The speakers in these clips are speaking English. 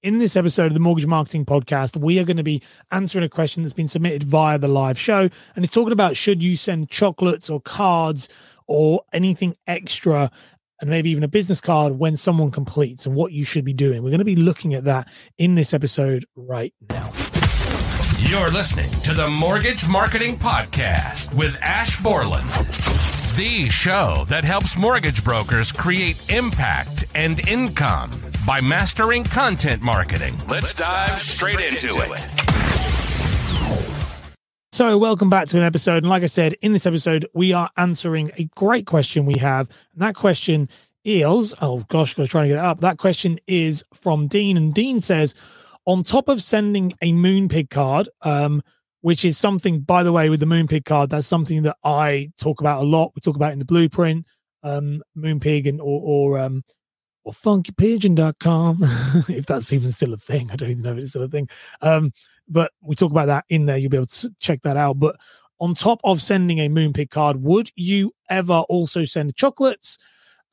In this episode of the Mortgage Marketing Podcast, we are going to be answering a question that's been submitted via the live show. And it's talking about should you send chocolates or cards or anything extra and maybe even a business card when someone completes and what you should be doing. We're going to be looking at that in this episode right now. You're listening to the Mortgage Marketing Podcast with Ash Borland, the show that helps mortgage brokers create impact and income by mastering content marketing. Let's dive straight into it. So, welcome back to an episode. And like I said, in this episode, we are answering a great question we have. And that question is oh gosh, got to try to get it up. That question is from Dean. And Dean says, on top of sending a Moonpig card, um, which is something, by the way, with the Moonpig card, that's something that I talk about a lot. We talk about in the blueprint, um, Moonpig and or, or um, or funkypigeon.com, if that's even still a thing. I don't even know if it's still a thing. Um, but we talk about that in there. You'll be able to check that out. But on top of sending a Moonpig card, would you ever also send chocolates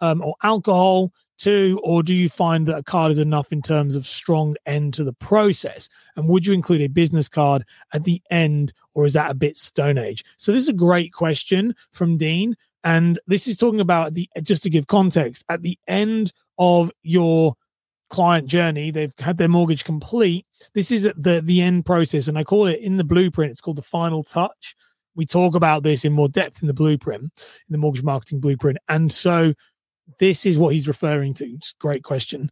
um, or alcohol too, or do you find that a card is enough in terms of strong end to the process? And would you include a business card at the end, or is that a bit Stone Age? So this is a great question from Dean, and this is talking about the just to give context at the end of your client journey they've had their mortgage complete this is the the end process and i call it in the blueprint it's called the final touch we talk about this in more depth in the blueprint in the mortgage marketing blueprint and so this is what he's referring to. It's great question.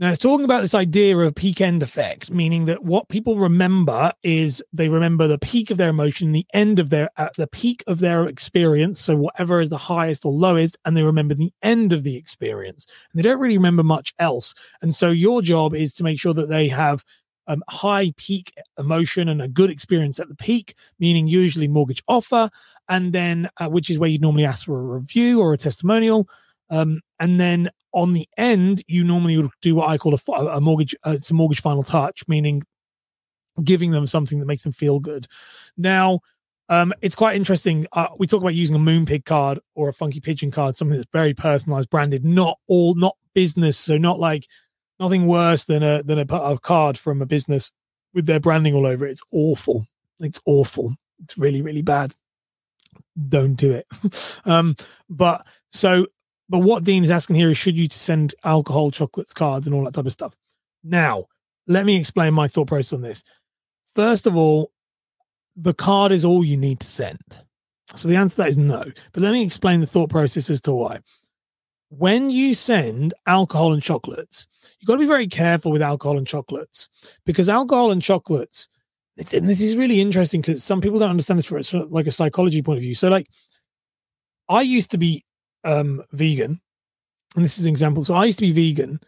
Now, it's talking about this idea of peak end effect, meaning that what people remember is they remember the peak of their emotion, the end of their, at the peak of their experience. So, whatever is the highest or lowest, and they remember the end of the experience. And they don't really remember much else. And so, your job is to make sure that they have um, high peak emotion and a good experience at the peak, meaning usually mortgage offer, and then uh, which is where you normally ask for a review or a testimonial. Um, and then on the end, you normally would do what I call a, a mortgage, uh, it's a mortgage final touch, meaning giving them something that makes them feel good. Now, um, it's quite interesting. Uh, we talk about using a Moonpig card or a Funky Pigeon card, something that's very personalized, branded, not all, not business. So not like nothing worse than a than a, a card from a business with their branding all over it. It's awful. It's awful. It's really really bad. Don't do it. um, but so, but what Dean is asking here is, should you send alcohol, chocolates, cards, and all that type of stuff? Now, let me explain my thought process on this. First of all, the card is all you need to send. So the answer to that is no. But let me explain the thought process as to why when you send alcohol and chocolates, you've got to be very careful with alcohol and chocolates because alcohol and chocolates, and this is really interesting because some people don't understand this from, from like a psychology point of view. So, like, I used to be um, vegan, and this is an example. So, I used to be vegan,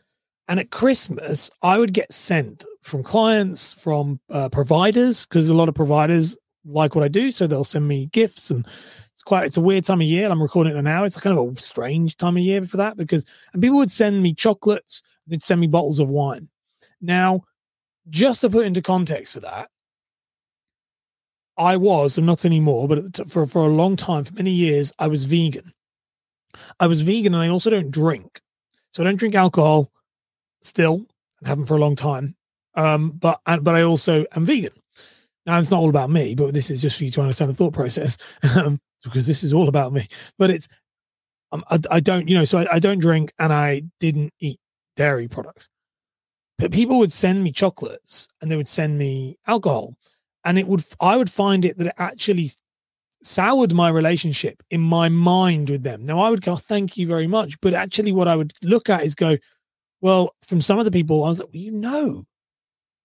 and at Christmas, I would get sent from clients, from uh, providers, because a lot of providers like what I do. So, they'll send me gifts and it's quite it's a weird time of year. I'm recording it now. It's kind of a strange time of year for that because and people would send me chocolates, they'd send me bottles of wine. Now, just to put into context for that, I was, I'm not anymore, but for for a long time, for many years, I was vegan. I was vegan, and I also don't drink, so I don't drink alcohol. Still, and haven't for a long time. Um, but but I also am vegan. Now it's not all about me, but this is just for you to understand the thought process. Um, because this is all about me. But it's um, I, I, don't, you know, so I, I don't drink and I didn't eat dairy products. But people would send me chocolates and they would send me alcohol, and it would I would find it that it actually soured my relationship in my mind with them. Now I would go, thank you very much, but actually, what I would look at is go, well, from some of the people, I was like, well, you know,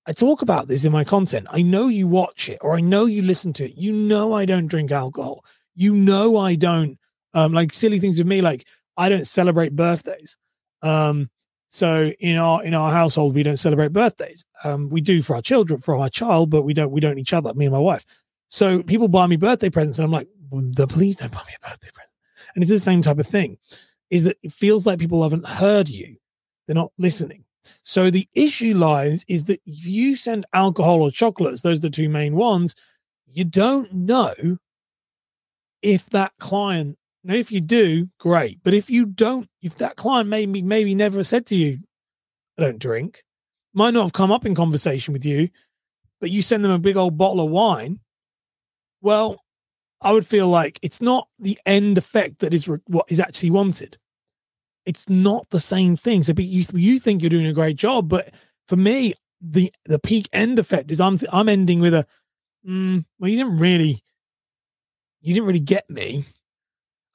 I talk about this in my content. I know you watch it or I know you listen to it. You know I don't drink alcohol you know I don't um like silly things with me like I don't celebrate birthdays. Um so in our in our household we don't celebrate birthdays. Um we do for our children for our child but we don't we don't each other me and my wife. So people buy me birthday presents and I'm like well, please don't buy me a birthday present. And it's the same type of thing is that it feels like people haven't heard you. They're not listening. So the issue lies is that if you send alcohol or chocolates, those are the two main ones, you don't know if that client now if you do great but if you don't if that client maybe maybe never said to you i don't drink might not have come up in conversation with you, but you send them a big old bottle of wine. Well, I would feel like it's not the end effect that is re- what is actually wanted. It's not the same thing. So you you think you're doing a great job, but for me, the the peak end effect is I'm I'm ending with a mm, well, you didn't really you didn't really get me.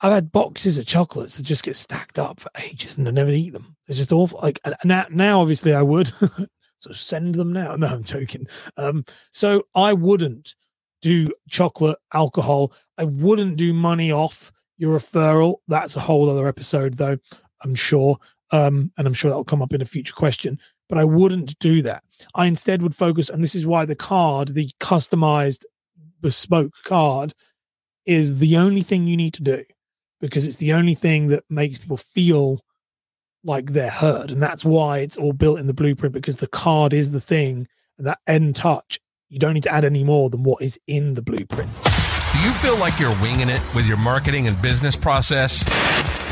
I've had boxes of chocolates that just get stacked up for ages and I never eat them. It's just awful. Like now, now obviously I would. so send them now. No, I'm joking. Um, so I wouldn't do chocolate alcohol. I wouldn't do money off your referral. That's a whole other episode, though. I'm sure, um, and I'm sure that'll come up in a future question. But I wouldn't do that. I instead would focus, and this is why the card, the customized, bespoke card, is the only thing you need to do because it's the only thing that makes people feel like they're heard. And that's why it's all built in the blueprint because the card is the thing that end touch. You don't need to add any more than what is in the blueprint. Do you feel like you're winging it with your marketing and business process?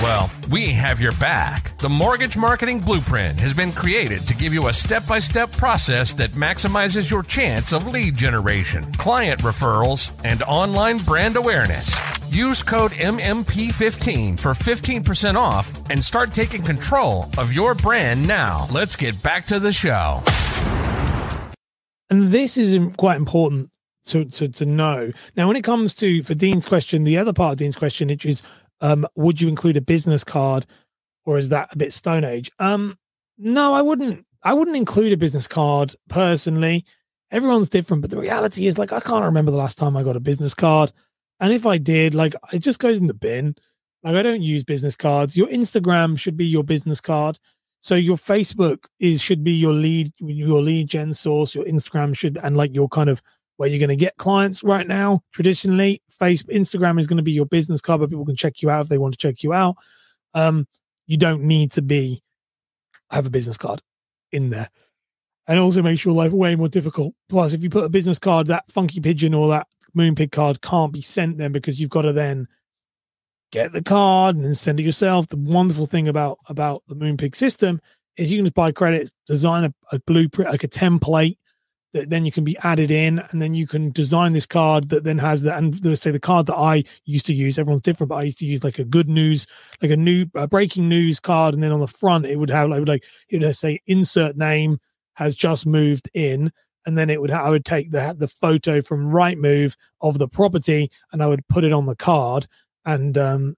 Well, we have your back. The Mortgage Marketing Blueprint has been created to give you a step by step process that maximizes your chance of lead generation, client referrals, and online brand awareness. Use code MMP15 for 15% off and start taking control of your brand now. Let's get back to the show. And this is quite important to, to, to know. Now, when it comes to, for Dean's question, the other part of Dean's question, which is um, would you include a business card, or is that a bit Stone Age? Um, no, I wouldn't. I wouldn't include a business card personally. Everyone's different, but the reality is, like, I can't remember the last time I got a business card, and if I did, like, it just goes in the bin. Like, I don't use business cards. Your Instagram should be your business card. So your Facebook is should be your lead your lead gen source. Your Instagram should and like your kind of where you're going to get clients right now. Traditionally, Facebook, Instagram is going to be your business card, where people can check you out if they want to check you out. Um, you don't need to be have a business card in there, and also makes your life way more difficult. Plus, if you put a business card, that funky pigeon or that moonpig card can't be sent then because you've got to then get the card and then send it yourself. The wonderful thing about about the moonpig system is you can just buy credits, design a, a blueprint, like a template that then you can be added in and then you can design this card that then has that and the, say the card that i used to use everyone's different but i used to use like a good news like a new uh, breaking news card and then on the front it would have like, like it would say insert name has just moved in and then it would i would take the the photo from Rightmove of the property and i would put it on the card and um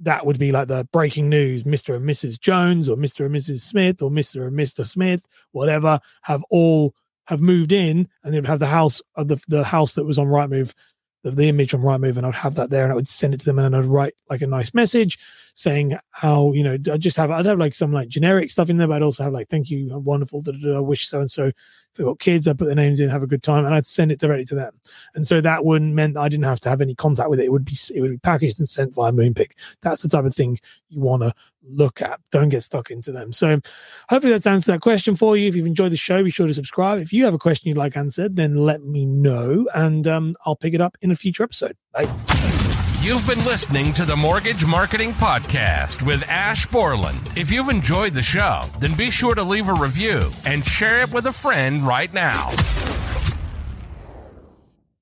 that would be like the breaking news mr and mrs jones or mr and mrs smith or mr and mr smith whatever have all have moved in and they would have the house of the, the house that was on Rightmove, the, the image on Rightmove, and I'd have that there and I would send it to them and I'd write like a nice message saying how, you know, I just have, I'd have like some like generic stuff in there, but I'd also have like, thank you, wonderful, da, da, da, I wish so and so they've got kids, I put their names in, have a good time, and I'd send it directly to them. And so that wouldn't meant I didn't have to have any contact with it. It would be it would be packaged and sent via Moonpig. That's the type of thing you want to look at. Don't get stuck into them. So hopefully that's answered that question for you. If you've enjoyed the show, be sure to subscribe. If you have a question you'd like answered, then let me know and um, I'll pick it up in a future episode. Bye. You've been listening to the Mortgage Marketing Podcast with Ash Borland. If you've enjoyed the show, then be sure to leave a review and share it with a friend right now.